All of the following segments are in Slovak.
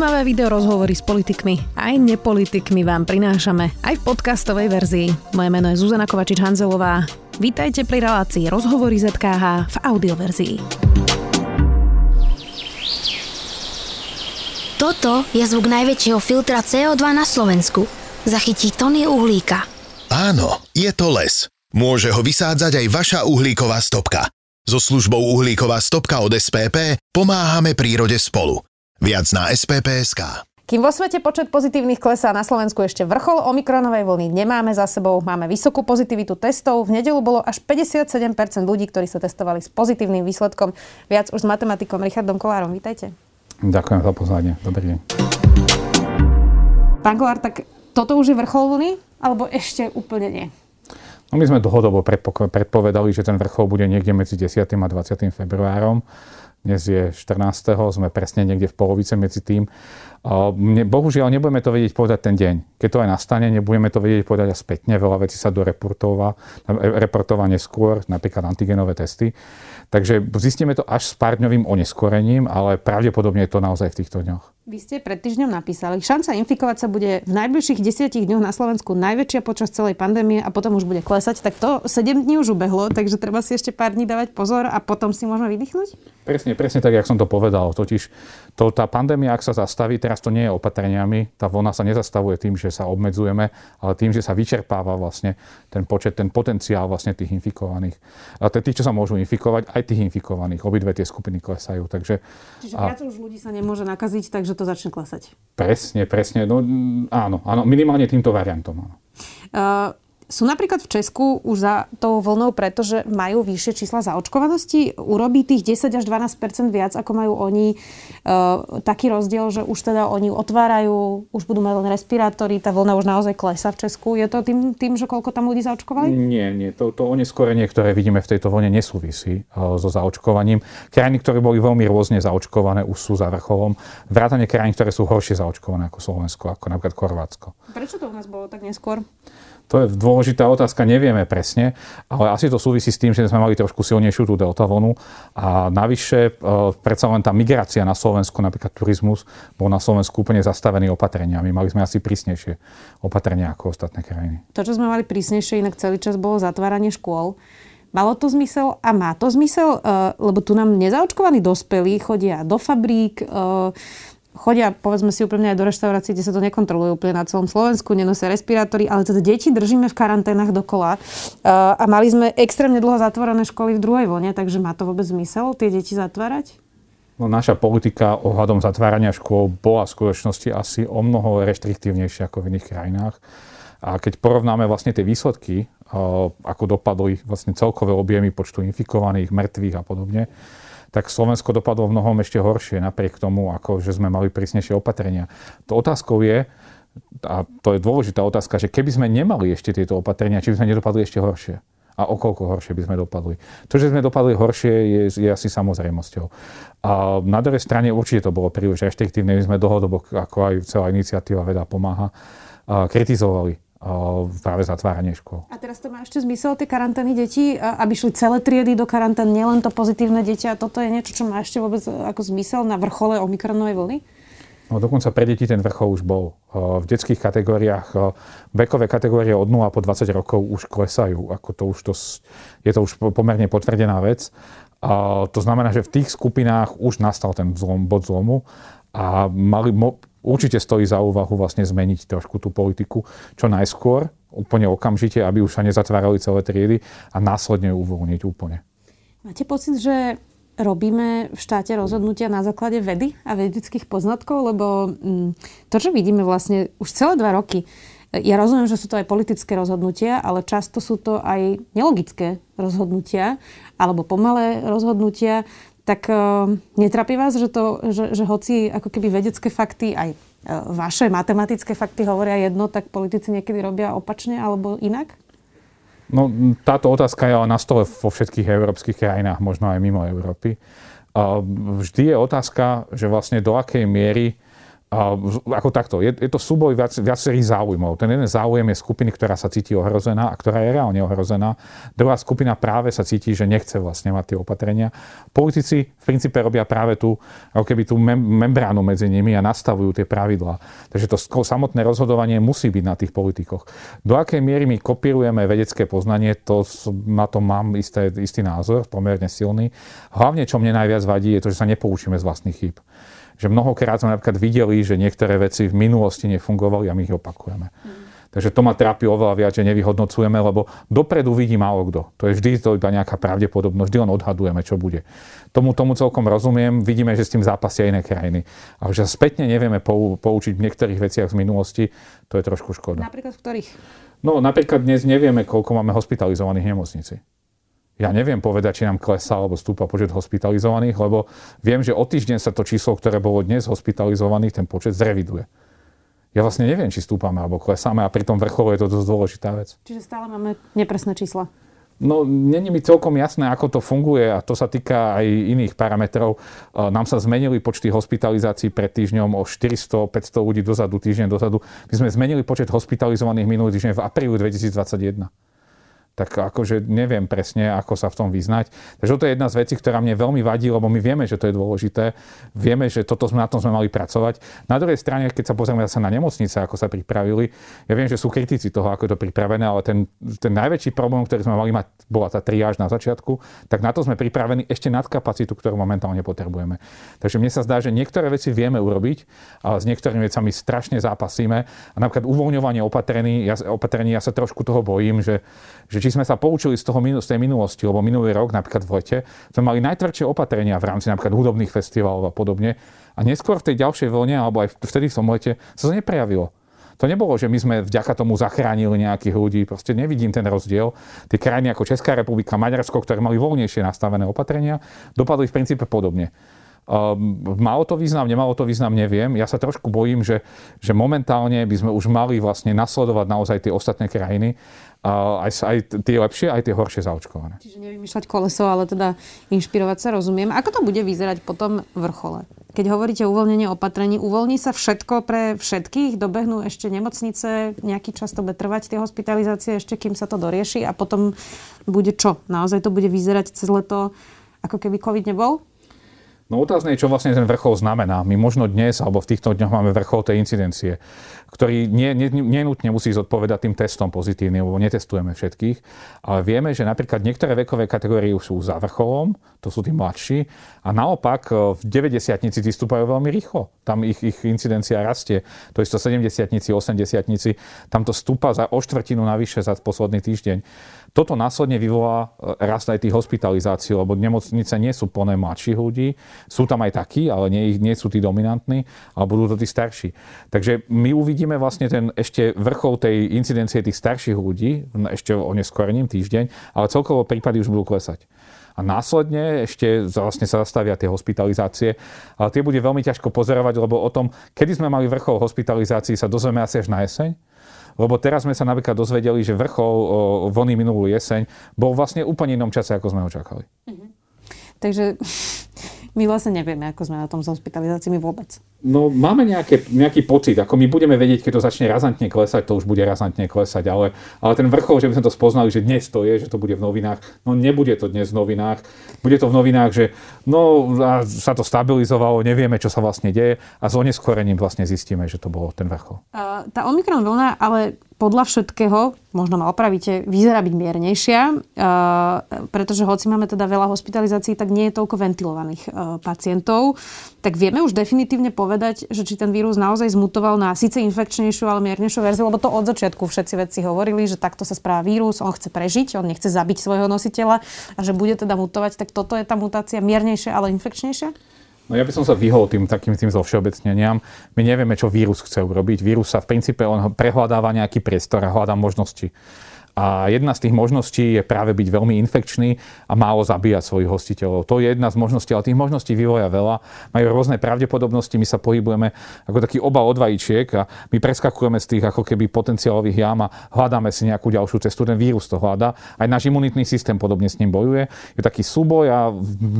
Zaujímavé video rozhovory s politikmi aj nepolitikmi vám prinášame aj v podcastovej verzii. Moje meno je Zuzana Kovačič-Hanzelová. Vítajte pri relácii Rozhovory ZKH v audioverzii. Toto je zvuk najväčšieho filtra CO2 na Slovensku. Zachytí tony uhlíka. Áno, je to les. Môže ho vysádzať aj vaša uhlíková stopka. So službou uhlíková stopka od SPP pomáhame prírode spolu. Viac na SPPSK. Kým vo svete počet pozitívnych klesá na Slovensku ešte vrchol omikronovej vlny nemáme za sebou, máme vysokú pozitivitu testov. V nedelu bolo až 57% ľudí, ktorí sa testovali s pozitívnym výsledkom. Viac už s matematikom Richardom Kolárom. Vítajte. Ďakujem za pozvanie. Dobrý deň. Pán Kolár, tak toto už je vrchol vlny? Alebo ešte úplne nie? No my sme dlhodobo predpovedali, že ten vrchol bude niekde medzi 10. a 20. februárom. Dnes je 14. sme presne niekde v polovice medzi tým. Bohužiaľ nebudeme to vedieť povedať ten deň. Keď to aj nastane, nebudeme to vedieť povedať aj spätne. Veľa vecí sa doreportova, reportova neskôr, napríklad antigenové testy. Takže zistíme to až s pár dňovým oneskorením, ale pravdepodobne je to naozaj v týchto dňoch. Vy ste pred týždňom napísali, šanca infikovať sa bude v najbližších desiatich dňoch na Slovensku najväčšia počas celej pandémie a potom už bude klesať. Tak to 7 dní už ubehlo, takže treba si ešte pár dní dávať pozor a potom si môžeme vydýchnuť? Presne, presne tak, jak som to povedal. Totiž to, tá pandémia, ak sa zastaví, teraz to nie je opatreniami, tá vlna sa nezastavuje tým, že sa obmedzujeme, ale tým, že sa vyčerpáva vlastne ten počet, ten potenciál vlastne tých infikovaných. A tých, čo sa môžu infikovať, aj tých infikovaných. Obidve tie skupiny klesajú. Takže, Čiže a... viac už ľudí sa nemôže nakaziť, takže to začne klesať. Presne, presne. No, áno, áno, minimálne týmto variantom. Áno. Uh, sú napríklad v Česku už za tou vlnou, pretože majú vyššie čísla zaočkovanosti? Urobí tých 10 až 12% viac, ako majú oni? E, taký rozdiel, že už teda oni otvárajú, už budú mať len respirátory, tá vlna už naozaj klesa v Česku. Je to tým, tým že koľko tam ľudí zaočkovali? Nie, nie. To, to oneskorenie, ktoré vidíme v tejto vlne, nesúvisí e, so zaočkovaním. Krajiny, ktoré boli veľmi rôzne zaočkované, už sú za vrcholom. Vrátane krajín, ktoré sú horšie zaočkované ako Slovensko, ako napríklad Chorvátsko. Prečo to u nás bolo tak neskôr? To je dôležitá otázka, nevieme presne, ale asi to súvisí s tým, že sme mali trošku silnejšiu tú delta vlnu a navyše e, predsa len tá migrácia na Slovensku, napríklad turizmus, bol na Slovensku úplne zastavený opatreniami. Mali sme asi prísnejšie opatrenia ako ostatné krajiny. To, čo sme mali prísnejšie, inak celý čas bolo zatváranie škôl. Malo to zmysel a má to zmysel, e, lebo tu nám nezaočkovaní dospelí chodia do fabrík, e, chodia, povedzme si úprimne, aj do reštaurácií, kde sa to nekontroluje úplne na celom Slovensku, nenosia respirátory, ale teda deti držíme v karanténach dokola. A mali sme extrémne dlho zatvorené školy v druhej vlne, takže má to vôbec zmysel tie deti zatvárať? No, naša politika ohľadom zatvárania škôl bola v skutočnosti asi o mnoho reštriktívnejšia ako v iných krajinách. A keď porovnáme vlastne tie výsledky, ako dopadli vlastne celkové objemy počtu infikovaných, mŕtvych a podobne, tak Slovensko dopadlo v mnohom ešte horšie, napriek tomu, ako že sme mali prísnejšie opatrenia. To otázkou je, a to je dôležitá otázka, že keby sme nemali ešte tieto opatrenia, či by sme nedopadli ešte horšie. A o koľko horšie by sme dopadli. To, že sme dopadli horšie, je, je asi samozrejmosťou. A na druhej strane určite to bolo príliš reštriktívne. My sme dlhodobo, ako aj celá iniciatíva Veda pomáha, kritizovali práve zatváranie škôl. A teraz to má ešte zmysel, tie karantény detí, aby šli celé triedy do karantén, nielen to pozitívne dieťa. Toto je niečo, čo má ešte vôbec e, ako zmysel na vrchole omikronovej vlny? No dokonca pre deti ten vrchol už bol. V detských kategóriách, vekové kategórie od 0 po 20 rokov už klesajú. Ako to už to, je to už pomerne potvrdená vec. A to znamená, že v tých skupinách už nastal ten zlom, bod zlomu a mali, určite stojí za úvahu vlastne zmeniť trošku tú politiku čo najskôr, úplne okamžite, aby už sa nezatvárali celé triedy a následne uvoľniť úplne. Máte pocit, že robíme v štáte rozhodnutia na základe vedy a vedeckých poznatkov, lebo mm, to, čo vidíme vlastne už celé dva roky, ja rozumiem, že sú to aj politické rozhodnutia, ale často sú to aj nelogické rozhodnutia alebo pomalé rozhodnutia tak uh, netrapí vás, že, to, že, že hoci ako keby vedecké fakty, aj uh, vaše matematické fakty hovoria jedno, tak politici niekedy robia opačne alebo inak? No, táto otázka je ale na stole vo všetkých európskych krajinách, možno aj mimo Európy. Uh, vždy je otázka, že vlastne do akej miery Uh, ako takto, je, je to súboj viac, viacerých záujmov. Ten jeden záujem je skupiny, ktorá sa cíti ohrozená a ktorá je reálne ohrozená. Druhá skupina práve sa cíti, že nechce vlastne mať tie opatrenia. Politici v princípe robia práve tú, ako keby tú mem- membránu medzi nimi a nastavujú tie pravidlá. Takže to samotné rozhodovanie musí byť na tých politikoch. Do akej miery my kopírujeme vedecké poznanie, to na to mám isté, istý názor, pomerne silný. Hlavne, čo mne najviac vadí, je to, že sa nepoučíme z vlastných chýb že mnohokrát sme napríklad videli, že niektoré veci v minulosti nefungovali a my ich opakujeme. Mm. Takže to ma trápi oveľa viac, že nevyhodnocujeme, lebo dopredu vidí málo kto. To je vždy to iba nejaká pravdepodobnosť, vždy len odhadujeme, čo bude. Tomu, tomu celkom rozumiem, vidíme, že s tým zápasia iné krajiny. Ale že spätne nevieme poučiť v niektorých veciach z minulosti, to je trošku škoda. Napríklad v ktorých? No napríklad dnes nevieme, koľko máme hospitalizovaných nemocnici. Ja neviem povedať, či nám klesá alebo stúpa počet hospitalizovaných, lebo viem, že o týždeň sa to číslo, ktoré bolo dnes hospitalizovaných, ten počet zreviduje. Ja vlastne neviem, či stúpame alebo klesáme a pri tom vrcholu je to dosť dôležitá vec. Čiže stále máme nepresné čísla. No, není mi celkom jasné, ako to funguje a to sa týka aj iných parametrov. E, nám sa zmenili počty hospitalizácií pred týždňom o 400-500 ľudí dozadu, týždeň dozadu. My sme zmenili počet hospitalizovaných minulý týždeň v apríli 2021 tak akože neviem presne, ako sa v tom vyznať. Takže to je jedna z vecí, ktorá mne veľmi vadí, lebo my vieme, že to je dôležité. Vieme, že toto sme, na tom sme mali pracovať. Na druhej strane, keď sa pozrieme zase na nemocnice, ako sa pripravili, ja viem, že sú kritici toho, ako je to pripravené, ale ten, ten najväčší problém, ktorý sme mali mať, bola tá triáž na začiatku, tak na to sme pripravení ešte nad kapacitu, ktorú momentálne potrebujeme. Takže mne sa zdá, že niektoré veci vieme urobiť, ale s niektorými vecami strašne zápasíme. A napríklad uvoľňovanie opatrení, ja, opatrení, ja sa trošku toho bojím, že, že či sme sa poučili z, toho, z tej minulosti, lebo minulý rok, napríklad v lete, sme mali najtvrdšie opatrenia v rámci napríklad hudobných festivalov a podobne. A neskôr v tej ďalšej vlne, alebo aj vtedy v tom lete, sa to neprejavilo. To nebolo, že my sme vďaka tomu zachránili nejakých ľudí. Proste nevidím ten rozdiel. Tie krajiny ako Česká republika, Maďarsko, ktoré mali voľnejšie nastavené opatrenia, dopadli v princípe podobne. Um, malo to význam, nemalo to význam, neviem. Ja sa trošku bojím, že, že momentálne by sme už mali vlastne nasledovať naozaj tie ostatné krajiny aj, aj tie lepšie, aj tie horšie zaočkované. Čiže nevymýšľať koleso, ale teda inšpirovať sa, rozumiem. Ako to bude vyzerať potom vrchole? Keď hovoríte o opatrení, uvoľní sa všetko pre všetkých? Dobehnú ešte nemocnice, nejaký čas to bude trvať, tie hospitalizácie, ešte kým sa to dorieši a potom bude čo? Naozaj to bude vyzerať cez leto, ako keby COVID nebol? No otázne je, čo vlastne ten vrchol znamená. My možno dnes, alebo v týchto dňoch máme vrchol tej incidencie, ktorý nie, nie, nenutne musí zodpovedať tým testom pozitívnym, lebo netestujeme všetkých. Ale vieme, že napríklad niektoré vekové kategórie už sú za vrcholom, to sú tí mladší, a naopak e, v 90 tí stúpajú veľmi rýchlo. Tam ich, ich incidencia rastie. To je 70 80 tam to stúpa za o štvrtinu navyše za posledný týždeň. Toto následne vyvolá e, rast aj tých hospitalizácií, lebo nemocnice nie sú plné mladších ľudí. Sú tam aj takí, ale nie, nie sú tí dominantní, ale budú to tí starší. Takže my uvidíme vlastne ten ešte vrchol tej incidencie tých starších ľudí, ešte o neskorením týždeň, ale celkovo prípady už budú klesať. A následne ešte vlastne sa zastavia tie hospitalizácie. Ale tie bude veľmi ťažko pozorovať, lebo o tom, kedy sme mali vrchol hospitalizácií, sa dozvieme asi až na jeseň lebo teraz sme sa napríklad dozvedeli, že vrchol vlny minulú jeseň bol vlastne úplne inom čase, ako sme očakali. Mm-hmm. Takže my vlastne nevieme, ako sme na tom s hospitalizáciami vôbec. No máme nejaké, nejaký pocit, ako my budeme vedieť, keď to začne razantne klesať, to už bude razantne klesať, ale, ale ten vrchol, že by sme to spoznali, že dnes to je, že to bude v novinách, no nebude to dnes v novinách, bude to v novinách, že no sa to stabilizovalo, nevieme, čo sa vlastne deje a s oneskorením vlastne zistíme, že to bolo ten vrchol. Uh, tá Omikron vlna ale podľa všetkého, možno ma opravíte, vyzerá byť miernejšia, uh, pretože hoci máme teda veľa hospitalizácií, tak nie je toľko ventilovaných uh, pacientov. Tak vieme už definitívne povedať, že či ten vírus naozaj zmutoval na síce infekčnejšiu, ale miernejšiu verziu, lebo to od začiatku všetci vedci hovorili, že takto sa správa vírus, on chce prežiť, on nechce zabiť svojho nositeľa a že bude teda mutovať, tak toto je tá mutácia miernejšia, ale infekčnejšia? No ja by som sa vyhol tým takým tým zo všeobecneniam. My nevieme, čo vírus chce urobiť. Vírus sa v princípe on prehľadáva nejaký priestor a hľadá možnosti. A jedna z tých možností je práve byť veľmi infekčný a málo zabíjať svojich hostiteľov. To je jedna z možností, ale tých možností vývoja veľa. Majú rôzne pravdepodobnosti, my sa pohybujeme ako taký obal od vajíčiek a my preskakujeme z tých ako keby potenciálových jám a hľadáme si nejakú ďalšiu cestu. Ten vírus to hľadá. Aj náš imunitný systém podobne s ním bojuje. Je taký súboj a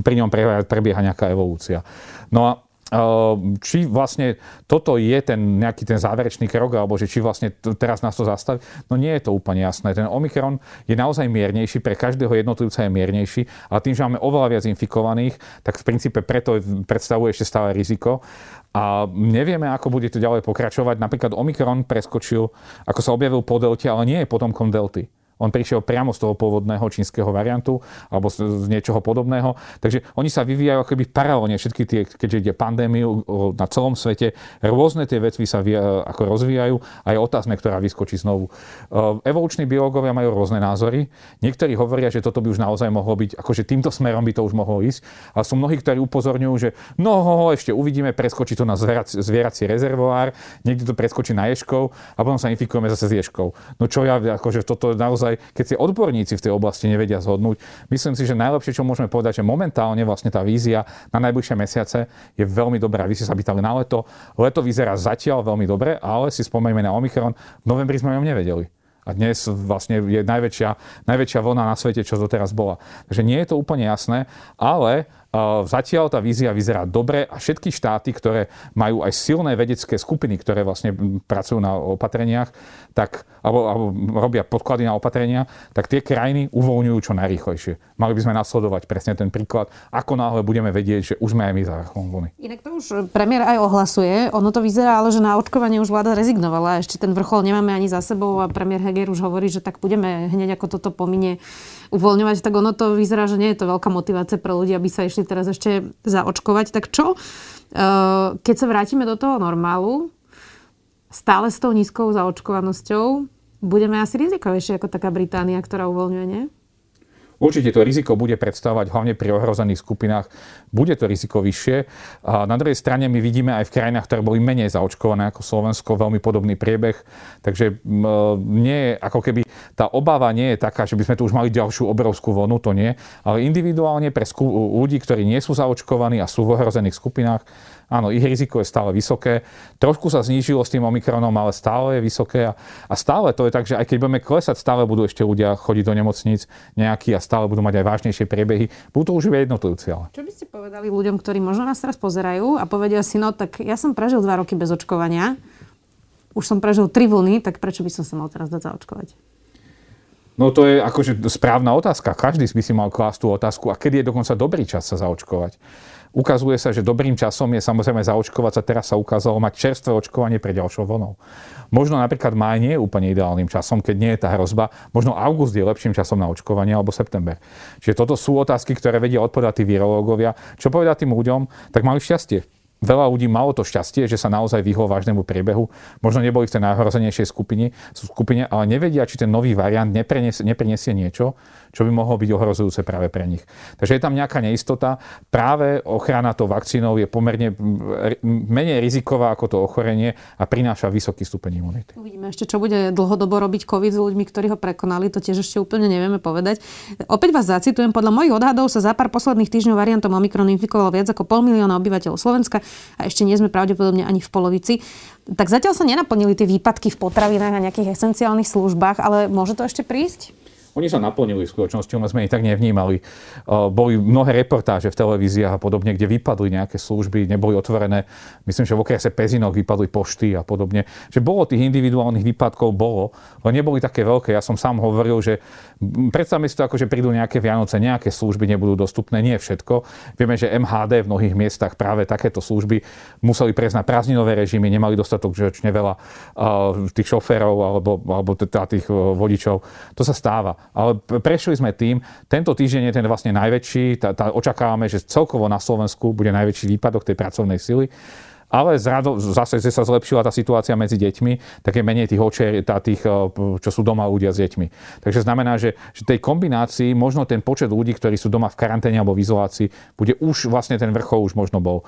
pri ňom prebieha nejaká evolúcia. No a či vlastne toto je ten nejaký ten záverečný krok, alebo že či vlastne teraz nás to zastaví. No nie je to úplne jasné. Ten Omikron je naozaj miernejší, pre každého jednotlivca je miernejší, ale tým, že máme oveľa viac infikovaných, tak v princípe preto predstavuje ešte stále riziko. A nevieme, ako bude to ďalej pokračovať. Napríklad Omikron preskočil, ako sa objavil po delte, ale nie je potomkom delty. On prišiel priamo z toho pôvodného čínskeho variantu alebo z, z niečoho podobného. Takže oni sa vyvíjajú ako keby paralelne všetky tie, keďže ide pandémiu na celom svete, rôzne tie veci sa vy, ako rozvíjajú a je otázne, ktorá vyskočí znovu. Evoluční biológovia majú rôzne názory. Niektorí hovoria, že toto by už naozaj mohlo byť, akože týmto smerom by to už mohlo ísť. Ale sú mnohí, ktorí upozorňujú, že no ešte uvidíme, preskočí to na zvierací rezervoár, niekde to preskočí na ješkov a potom sa infikujeme zase s ješkou. No čo ja, akože toto naozaj naozaj, keď si odborníci v tej oblasti nevedia zhodnúť, myslím si, že najlepšie, čo môžeme povedať, že momentálne vlastne tá vízia na najbližšie mesiace je veľmi dobrá. Vy ste sa pýtali na leto. Leto vyzerá zatiaľ veľmi dobre, ale si spomeňme na Omikron. V novembri sme o ňom nevedeli. A dnes vlastne je najväčšia, najväčšia vlna na svete, čo doteraz bola. Takže nie je to úplne jasné, ale Zatiaľ tá vízia vyzerá dobre a všetky štáty, ktoré majú aj silné vedecké skupiny, ktoré vlastne pracujú na opatreniach, tak, alebo, alebo robia podklady na opatrenia, tak tie krajiny uvoľňujú čo najrýchlejšie. Mali by sme nasledovať presne ten príklad, ako náhle budeme vedieť, že už sme aj my za vrcholom vlny. Inak to už premiér aj ohlasuje. Ono to vyzerá, ale že na očkovanie už vláda rezignovala. Ešte ten vrchol nemáme ani za sebou a premiér Heger už hovorí, že tak budeme hneď ako toto pominie uvoľňovať, tak ono to vyzerá, že nie je to veľká motivácia pre ľudí, aby sa išli teraz ešte zaočkovať. Tak čo, eh, keď sa vrátime do toho normálu, stále s tou nízkou zaočkovanosťou, budeme asi rizikovejšie ako taká Británia, ktorá uvoľňuje, nie? Určite to riziko bude predstavovať hlavne pri ohrozených skupinách. Bude to riziko vyššie. A na druhej strane my vidíme aj v krajinách, ktoré boli menej zaočkované ako Slovensko, veľmi podobný priebeh. Takže nie je, ako keby tá obava nie je taká, že by sme tu už mali ďalšiu obrovskú vlnu, to nie. Ale individuálne pre ľudí, ktorí nie sú zaočkovaní a sú v ohrozených skupinách, Áno, ich riziko je stále vysoké. Trošku sa znížilo s tým Omikronom, ale stále je vysoké. A, a stále to je tak, že aj keď budeme klesať, stále budú ešte ľudia chodiť do nemocníc nejakí a stále budú mať aj vážnejšie priebehy. Budú to už jednotlivci. Ale. Čo by ste povedali ľuďom, ktorí možno nás teraz pozerajú a povedia si, no tak ja som prežil dva roky bez očkovania, už som prežil tri vlny, tak prečo by som sa mal teraz dať zaočkovať? No to je akože správna otázka. Každý by si mal klásť tú otázku. A kedy je dokonca dobrý čas sa zaočkovať? Ukazuje sa, že dobrým časom je samozrejme zaočkovať sa. Teraz sa ukázalo mať čerstvé očkovanie pre ďalšou vlnou. Možno napríklad maj nie je úplne ideálnym časom, keď nie je tá hrozba. Možno august je lepším časom na očkovanie alebo september. Čiže toto sú otázky, ktoré vedia odpovedať tí virológovia. Čo povedať tým ľuďom, tak mali šťastie Veľa ľudí malo to šťastie, že sa naozaj vyhlo vážnemu priebehu. Možno neboli v tej najhrozenejšej skupine, skupine, ale nevedia, či ten nový variant neprinesie, neprinesie niečo, čo by mohlo byť ohrozujúce práve pre nich. Takže je tam nejaká neistota. Práve ochrana to vakcínou je pomerne menej riziková ako to ochorenie a prináša vysoký stupeň imunity. Uvidíme ešte, čo bude dlhodobo robiť COVID s ľuďmi, ktorí ho prekonali. To tiež ešte úplne nevieme povedať. Opäť vás zacitujem. Podľa mojich odhadov sa za pár posledných týždňov variantom Omikron infikovalo viac ako pol milióna obyvateľov Slovenska a ešte nie sme pravdepodobne ani v polovici. Tak zatiaľ sa nenaplnili tie výpadky v potravinách a nejakých esenciálnych službách, ale môže to ešte prísť? Oni sa naplnili v skutočnosti, ale sme ich tak nevnímali. Boli mnohé reportáže v televíziách a podobne, kde vypadli nejaké služby, neboli otvorené. Myslím, že v okrese Pezinok vypadli pošty a podobne. Že bolo tých individuálnych výpadkov, bolo, ale neboli také veľké. Ja som sám hovoril, že predstavme si to ako, že prídu nejaké Vianoce, nejaké služby nebudú dostupné, nie všetko. Vieme, že MHD v mnohých miestach práve takéto služby museli prejsť na prázdninové režimy, nemali dostatok veľa tých šoférov alebo, alebo tých vodičov. To sa stáva ale prešli sme tým. Tento týždeň je ten vlastne najväčší. Tá, tá, očakávame, že celkovo na Slovensku bude najväčší výpadok tej pracovnej sily ale zrado, zase, že sa zlepšila tá situácia medzi deťmi, tak je menej tých očier, tých, eh, čo sú doma ľudia s deťmi. Takže znamená, že, že tej kombinácii možno ten počet ľudí, ktorí sú doma v karanténe alebo v izolácii, bude už vlastne ten vrchol už možno bol.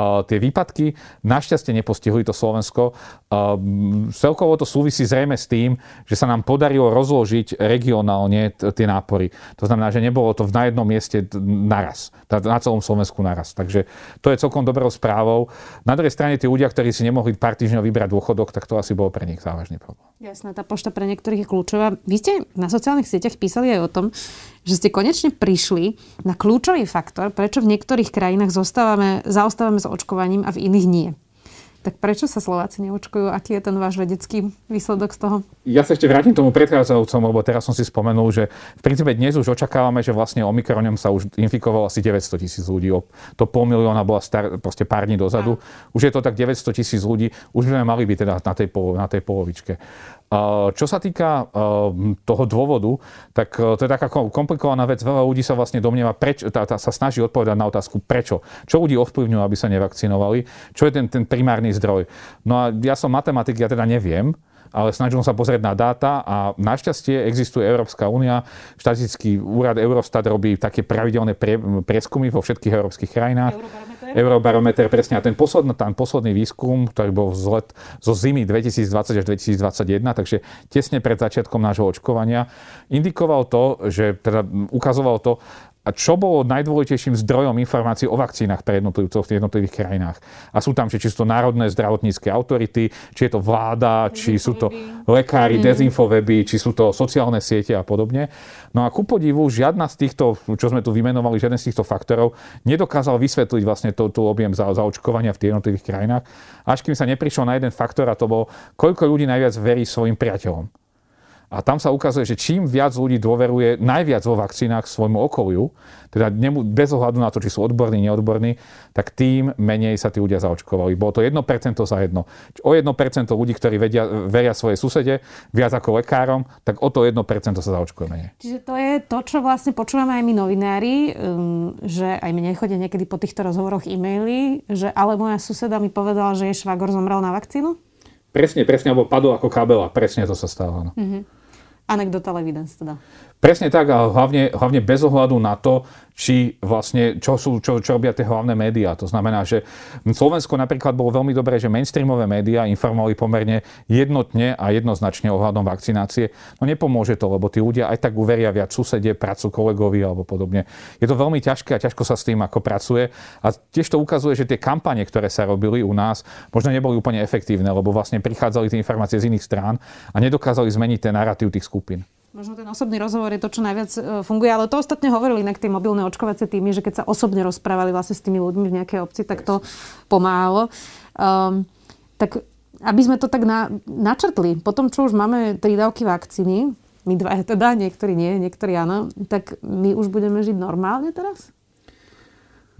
Tie výpadky našťastie nepostihli to Slovensko. Uh, celkovo to súvisí zrejme s tým, že sa nám podarilo rozložiť regionálne tie nápory. To znamená, že nebolo to na jednom mieste naraz, na celom Slovensku naraz. Takže to je celkom dobrou správou. Na druhej strane tí ľudia, ktorí si nemohli pár týždňov vybrať dôchodok, tak to asi bolo pre nich závažný problém. Jasné, tá pošta pre niektorých je kľúčová. Vy ste na sociálnych sieťach písali aj o tom, že ste konečne prišli na kľúčový faktor, prečo v niektorých krajinách zostávame, zaostávame s očkovaním a v iných nie. Tak prečo sa Slováci neočkujú? Aký je ten váš vedecký výsledok z toho? Ja sa ešte vrátim k tomu predchádzajúcom, lebo teraz som si spomenul, že v princípe dnes už očakávame, že vlastne Omikronom sa už infikovalo asi 900 tisíc ľudí. To pol milióna bola star, proste pár dní dozadu. A. Už je to tak 900 tisíc ľudí. Už by sme mali byť teda na tej, na tej polovičke. Čo sa týka toho dôvodu, tak e, to je taká komplikovaná vec. Veľa ľudí sa vlastne domnieva, preč, tá, tá, sa snaží odpovedať na otázku prečo. Čo ľudí ovplyvňuje, aby sa nevakcinovali? Čo je ten, ten primárny zdroj? No a ja som matematik, ja teda neviem ale snažil sa pozrieť na dáta a našťastie existuje Európska únia, štatistický úrad Eurostat robí také pravidelné pre, prieskumy vo všetkých európskych krajinách. Eurobarometer? Eurobarometer, presne. A ten posledný, ten posledný výskum, ktorý bol zlet zo zimy 2020 až 2021, takže tesne pred začiatkom nášho očkovania, indikoval to, že teda ukazoval to, a čo bolo najdôležitejším zdrojom informácií o vakcínach pre jednotlivcov v jednotlivých krajinách. A sú tam, či, či sú to národné zdravotnícke autority, či je to vláda, či sú to lekári, dezinfoveby, či sú to sociálne siete a podobne. No a ku podivu, žiadna z týchto, čo sme tu vymenovali, žiaden z týchto faktorov nedokázal vysvetliť vlastne tú, tú objem za, zaočkovania v tých jednotlivých krajinách, až kým sa neprišlo na jeden faktor a to bolo, koľko ľudí najviac verí svojim priateľom. A tam sa ukazuje, že čím viac ľudí dôveruje najviac vo vakcínach svojmu okoliu, teda bez ohľadu na to, či sú odborní, neodborní, tak tým menej sa tí ľudia zaočkovali. Bolo to 1% za jedno. O 1% ľudí, ktorí vedia, veria svojej susede viac ako lekárom, tak o to 1% sa zaočkuje menej. Čiže to je to, čo vlastne počúvame aj my novinári, um, že aj mne chodia niekedy po týchto rozhovoroch e-maily, že ale moja suseda mi povedala, že jej švagor zomrel na vakcínu? Presne, presne, alebo padol ako kabela. Presne to sa stalo. No. Mm-hmm. Anecdotal evidence teda. Presne tak, a hlavne, hlavne bez ohľadu na to, či vlastne, čo, sú, čo, čo robia tie hlavné médiá. To znamená, že v Slovensku napríklad bolo veľmi dobré, že mainstreamové médiá informovali pomerne jednotne a jednoznačne ohľadom vakcinácie. No nepomôže to, lebo tí ľudia aj tak uveria viac susede, prácu kolegovi alebo podobne. Je to veľmi ťažké a ťažko sa s tým ako pracuje. A tiež to ukazuje, že tie kampane, ktoré sa robili u nás, možno neboli úplne efektívne, lebo vlastne prichádzali tie informácie z iných strán a nedokázali zmeniť ten narratív tých skupín. Možno ten osobný rozhovor je to, čo najviac e, funguje, ale to ostatne hovorili inak tie mobilné očkovacie týmy, že keď sa osobne rozprávali vlastne s tými ľuďmi v nejakej obci, tak to pomáhalo. Um, tak aby sme to tak na, načrtli, potom čo už máme tri dávky vakcíny, my dva teda, niektorí nie, niektorí áno, tak my už budeme žiť normálne teraz?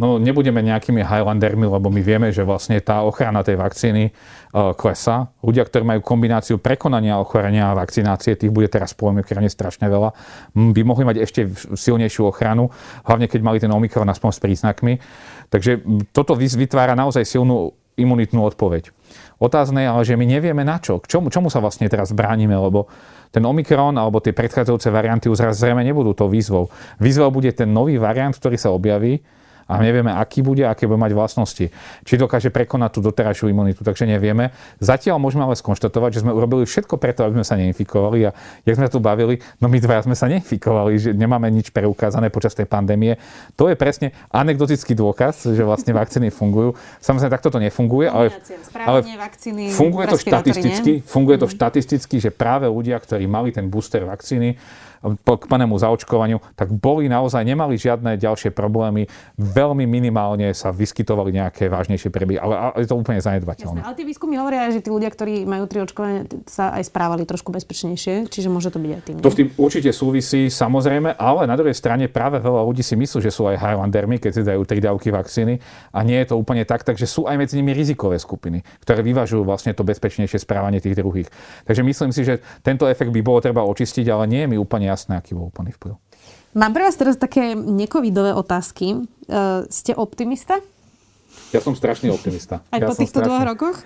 No nebudeme nejakými Highlandermi, lebo my vieme, že vlastne tá ochrana tej vakcíny uh, klesa. Ľudia, ktorí majú kombináciu prekonania ochorenia a vakcinácie, tých bude teraz po Omikrone strašne veľa, by mohli mať ešte silnejšiu ochranu, hlavne keď mali ten Omikron aspoň s príznakmi. Takže toto vytvára naozaj silnú imunitnú odpoveď. Otázne je ale, že my nevieme na čo. K čomu, čomu sa vlastne teraz bránime, lebo ten Omikron alebo tie predchádzajúce varianty už zrejme nebudú to výzvou. Výzvou bude ten nový variant, ktorý sa objaví, a nevieme, aký bude, aké bude mať vlastnosti. Či dokáže prekonať tú doterajšiu imunitu, takže nevieme. Zatiaľ môžeme ale skonštatovať, že sme urobili všetko preto, aby sme sa neinfikovali a jak sme tu bavili, no my dva sme sa neinfikovali, že nemáme nič preukázané počas tej pandémie. To je presne anekdotický dôkaz, že vlastne vakcíny fungujú. Samozrejme, takto to nefunguje, ale, ale funguje to štatisticky, funguje to mhm. štatisticky, že práve ľudia, ktorí mali ten booster vakcíny, k plnému zaočkovaniu, tak boli naozaj, nemali žiadne ďalšie problémy. Veľmi minimálne sa vyskytovali nejaké vážnejšie preby, ale je to úplne zanedbateľné. ale tie výskumy hovoria, že tí ľudia, ktorí majú tri očkovania, sa aj správali trošku bezpečnejšie, čiže môže to byť aj tým. To s tým určite súvisí, samozrejme, ale na druhej strane práve veľa ľudí si myslí, že sú aj Highlandermi, keď si dajú tri dávky vakcíny a nie je to úplne tak, takže sú aj medzi nimi rizikové skupiny, ktoré vyvažujú vlastne to bezpečnejšie správanie tých druhých. Takže myslím si, že tento efekt by bolo treba očistiť, ale nie je mi úplne jasné, aký bol úplný vplyv. Mám pre vás teraz také nekovidové otázky. Uh, ste optimista? Ja som strašný optimista. Aj ja po týchto strašný... dvoch rokoch?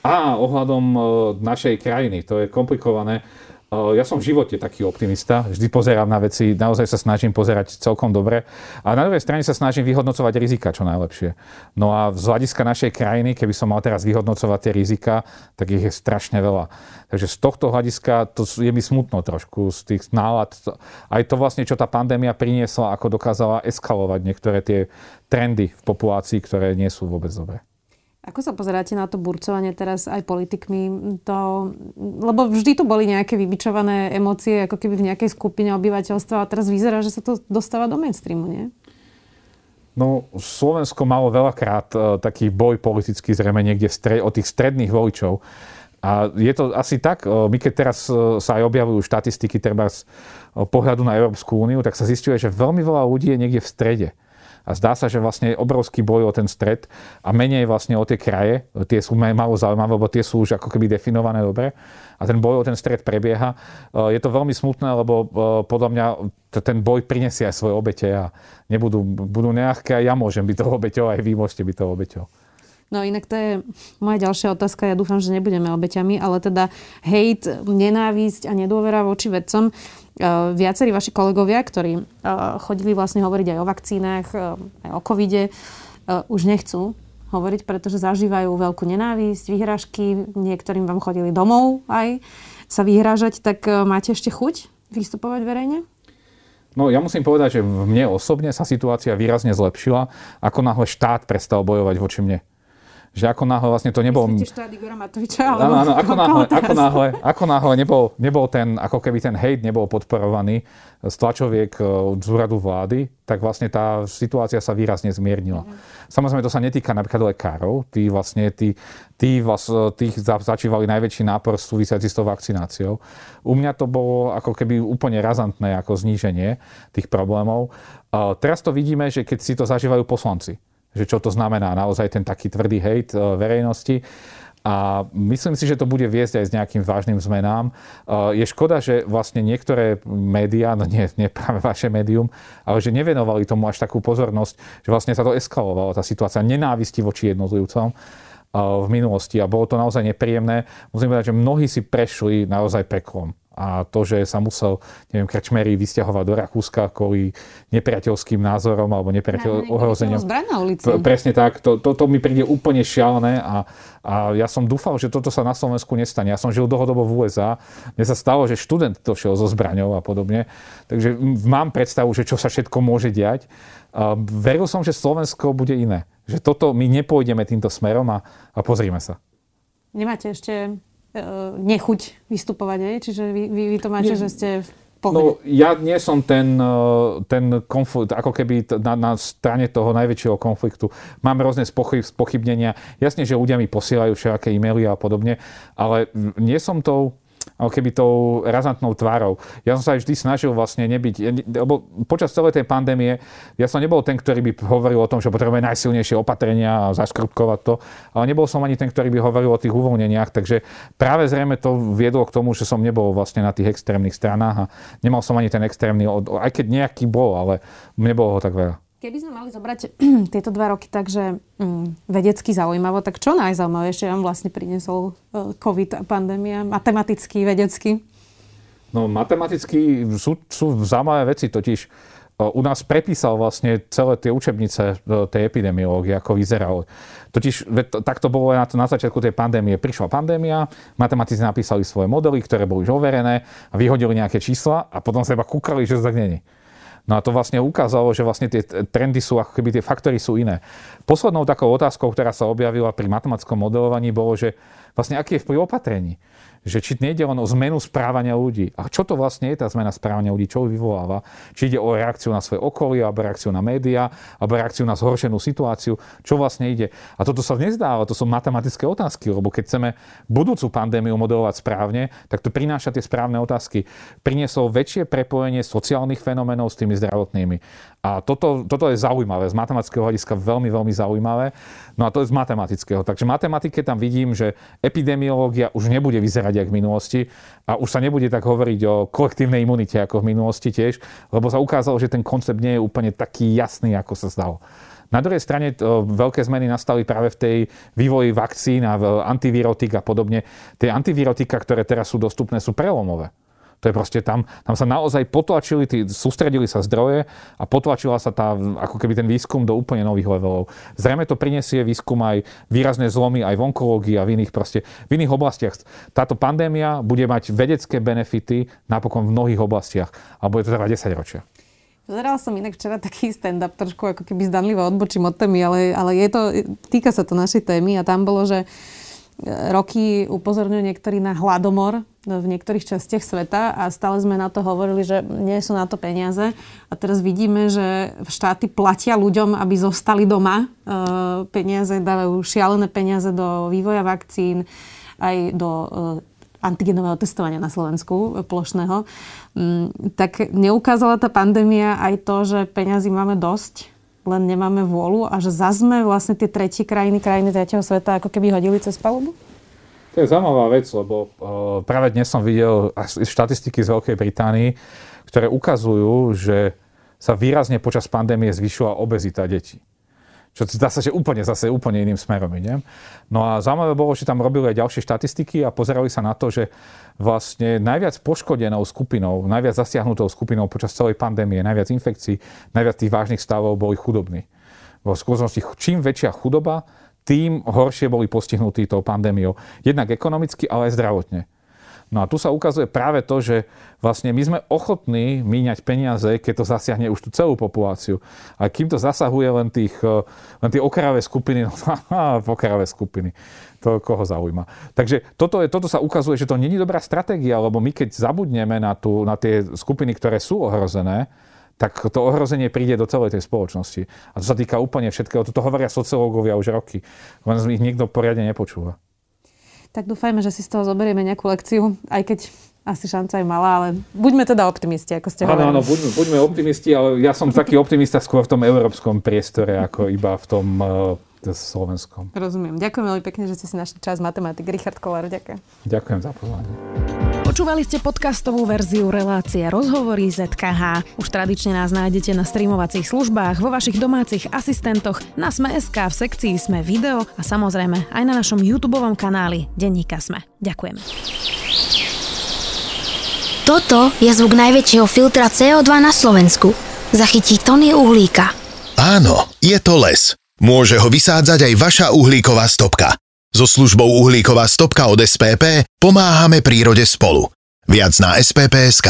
Á, ohľadom uh, našej krajiny. To je komplikované. Ja som v živote taký optimista, vždy pozerám na veci, naozaj sa snažím pozerať celkom dobre a na druhej strane sa snažím vyhodnocovať rizika čo najlepšie. No a z hľadiska našej krajiny, keby som mal teraz vyhodnocovať tie rizika, tak ich je strašne veľa. Takže z tohto hľadiska to je mi smutno trošku z tých nálad. Aj to vlastne, čo tá pandémia priniesla, ako dokázala eskalovať niektoré tie trendy v populácii, ktoré nie sú vôbec dobré. Ako sa pozeráte na to burcovanie teraz aj politikmi? To, lebo vždy tu boli nejaké vybičované emócie, ako keby v nejakej skupine obyvateľstva a teraz vyzerá, že sa to dostáva do mainstreamu, nie? No, Slovensko malo veľakrát uh, taký boj politický zrejme niekde stre- od tých stredných voličov. A je to asi tak, uh, my keď teraz uh, sa aj objavujú štatistiky treba z pohľadu na Európsku úniu, tak sa zistuje, že veľmi veľa ľudí je niekde v strede. A zdá sa, že vlastne je obrovský boj o ten stred a menej vlastne o tie kraje. Tie sú malo zaujímavé, lebo tie sú už ako keby definované dobre. A ten boj o ten stred prebieha. E, je to veľmi smutné, lebo e, podľa mňa ten boj prinesie aj svoje obete a nebudú, budú nejaké, ja môžem byť toho obeťou, aj vy môžete byť toho obeťou. No inak to je moja ďalšia otázka. Ja dúfam, že nebudeme obeťami, ale teda hejt, nenávisť a nedôvera voči vedcom. Uh, viacerí vaši kolegovia, ktorí uh, chodili vlastne hovoriť aj o vakcínach, uh, aj o covide, už nechcú hovoriť, pretože zažívajú veľkú nenávisť, výhražky, niektorým vám chodili domov aj sa vyhrážať, tak máte ešte chuť vystupovať verejne? No ja musím povedať, že v mne osobne sa situácia výrazne zlepšila, ako náhle štát prestal bojovať voči mne že ako náhle vlastne to nebol... Myslíte Igora Matoviča? Áno, áno, ako náhle, ako náhle, ako náhle nebol, nebol ten, ako keby ten hejt nebol podporovaný z tlačoviek e, z úradu vlády, tak vlastne tá situácia sa výrazne zmiernila. Mm-hmm. Samozrejme, to sa netýka napríklad lekárov, tí vlastne, tí, tí vás, tých začívali najväčší nápor súvisiaci s tou vakcináciou. U mňa to bolo ako keby úplne razantné ako zníženie tých problémov. Teraz to vidíme, že keď si to zažívajú poslanci že čo to znamená naozaj ten taký tvrdý hejt e, verejnosti. A myslím si, že to bude viesť aj s nejakým vážnym zmenám. E, je škoda, že vlastne niektoré médiá, no nie, nie práve vaše médium, ale že nevenovali tomu až takú pozornosť, že vlastne sa to eskalovalo, tá situácia nenávisti voči jednotlivcom e, v minulosti a bolo to naozaj nepríjemné. Musím povedať, že mnohí si prešli naozaj preklom a to, že sa musel, neviem, Krčmery vysťahovať do Rakúska kvôli nepriateľským názorom alebo nepriateľ ohrozeniam. Presne tak, to, to, to mi príde úplne šialené a, a ja som dúfal, že toto sa na Slovensku nestane. Ja som žil dlhodobo v USA, mne sa stalo, že študent to šiel so zbraňou a podobne, takže mám predstavu, že čo sa všetko môže diať. Veril som, že Slovensko bude iné. Že toto my nepôjdeme týmto smerom a, a pozrime sa. Nemáte ešte nechuť vystupovať, nie? Čiže vy, vy, vy to máte, nie. že ste. No, ja nie som ten, e, ten konflikt, ako keby na, na strane toho najväčšieho konfliktu. Mám rôzne spochybnenia. Jasne, že ľudia mi posielajú všaké e-maily a podobne, ale nie som tou ako keby tou razantnou tvárou. Ja som sa aj vždy snažil vlastne nebyť, lebo počas celej tej pandémie ja som nebol ten, ktorý by hovoril o tom, že potrebujeme najsilnejšie opatrenia a zaškrupkovať to, ale nebol som ani ten, ktorý by hovoril o tých uvoľneniach, takže práve zrejme to viedlo k tomu, že som nebol vlastne na tých extrémnych stranách a nemal som ani ten extrémny, aj keď nejaký bol, ale nebolo ho tak veľa. Keby sme mali zobrať tieto dva roky takže mm, vedecky zaujímavo, tak čo najzaujímavejšie vám vlastne priniesol e, COVID a pandémia, matematicky, vedecky? No matematicky sú, sú zaujímavé veci, totiž e, u nás prepísal vlastne celé tie učebnice e, tej epidemiológie, ako vyzeralo. Totiž tak to bolo na, na začiatku tej pandémie. Prišla pandémia, matematici napísali svoje modely, ktoré boli už overené vyhodili nejaké čísla a potom sa iba kúkali, že to tak není. No a to vlastne ukázalo, že vlastne tie trendy sú, ako keby tie faktory sú iné. Poslednou takou otázkou, ktorá sa objavila pri matematickom modelovaní, bolo, že vlastne aký je vplyv opatrení že či nejde len o zmenu správania ľudí. A čo to vlastne je tá zmena správania ľudí, čo ju vyvoláva? Či ide o reakciu na svoje okolie, alebo reakciu na médiá, alebo reakciu na zhoršenú situáciu, čo vlastne ide. A toto sa nezdá, ale to sú matematické otázky, lebo keď chceme budúcu pandémiu modelovať správne, tak to prináša tie správne otázky. Priniesol väčšie prepojenie sociálnych fenoménov s tými zdravotnými. A toto, toto je zaujímavé, z matematického hľadiska veľmi, veľmi zaujímavé. No a to je z matematického. Takže v matematike tam vidím, že epidemiológia už nebude vyzerať ako v minulosti a už sa nebude tak hovoriť o kolektívnej imunite ako v minulosti tiež, lebo sa ukázalo, že ten koncept nie je úplne taký jasný, ako sa zdalo. Na druhej strane to, veľké zmeny nastali práve v tej vývoji vakcín a antivirotik a podobne. Tie antivirotika, ktoré teraz sú dostupné, sú prelomové. To je proste tam, tam sa naozaj potlačili, tí, sústredili sa zdroje a potlačila sa tá, ako keby ten výskum do úplne nových levelov. Zrejme to prinesie výskum aj výrazné zlomy aj v onkológii a v iných proste, v iných oblastiach. Táto pandémia bude mať vedecké benefity napokon v mnohých oblastiach a bude to trvať 10 ročia. Pozerala som inak včera taký stand-up, trošku ako keby zdanlivo odbočím od témy, ale, ale je to, týka sa to našej témy a tam bolo, že roky upozorňujú niektorí na hladomor v niektorých častiach sveta a stále sme na to hovorili, že nie sú na to peniaze. A teraz vidíme, že štáty platia ľuďom, aby zostali doma. E, peniaze dávajú šialené peniaze do vývoja vakcín, aj do e, antigenového testovania na Slovensku plošného. Mm, tak neukázala tá pandémia aj to, že peniazy máme dosť len nemáme vôľu a že zazme vlastne tie tretie krajiny, krajiny tretieho sveta ako keby hodili cez palubu? To je zaujímavá vec, lebo uh, práve dnes som videl štatistiky z Veľkej Británii, ktoré ukazujú, že sa výrazne počas pandémie zvyšila obezita detí. Čo zdá sa, že úplne zase úplne iným smerom idem. No a zaujímavé bolo, že tam robili aj ďalšie štatistiky a pozerali sa na to, že vlastne najviac poškodenou skupinou, najviac zasiahnutou skupinou počas celej pandémie, najviac infekcií, najviac tých vážnych stavov boli chudobní. Vo skutočnosti, čím väčšia chudoba, tým horšie boli postihnutí tou pandémiou. Jednak ekonomicky, ale aj zdravotne. No a tu sa ukazuje práve to, že vlastne my sme ochotní míňať peniaze, keď to zasiahne už tú celú populáciu. A kým to zasahuje len, tých, eh, len tie okravé skupiny, no okravé skupiny, to koho zaujíma. Takže toto, je, toto sa ukazuje, že to není dobrá stratégia, lebo my keď zabudneme na, tú, na tie skupiny, ktoré sú ohrozené, tak to ohrozenie príde do celej tej spoločnosti. A to sa týka úplne všetkého. Toto hovoria sociológovia už roky. Len ich niekto poriadne nepočúva. Tak dúfajme, že si z toho zoberieme nejakú lekciu, aj keď asi šanca je malá, ale buďme teda optimisti, ako ste hovorili. Áno, áno, buďme, buďme optimisti, ale ja som taký optimista skôr v tom európskom priestore, ako iba v tom uh, slovenskom. Rozumiem. Ďakujem veľmi pekne, že ste si našli čas matematik. Richard Kolár, ďakujem. Ďakujem za pozvanie. Počúvali ste podcastovú verziu relácie Rozhovory ZKH. Už tradične nás nájdete na streamovacích službách, vo vašich domácich asistentoch, na Sme.sk, v sekcii Sme video a samozrejme aj na našom YouTube kanáli Denníka Sme. Ďakujeme. Toto je zvuk najväčšieho filtra CO2 na Slovensku. Zachytí tony uhlíka. Áno, je to les. Môže ho vysádzať aj vaša uhlíková stopka. So službou Uhlíková stopka od SPP pomáhame prírode spolu. Viac na spp.sk.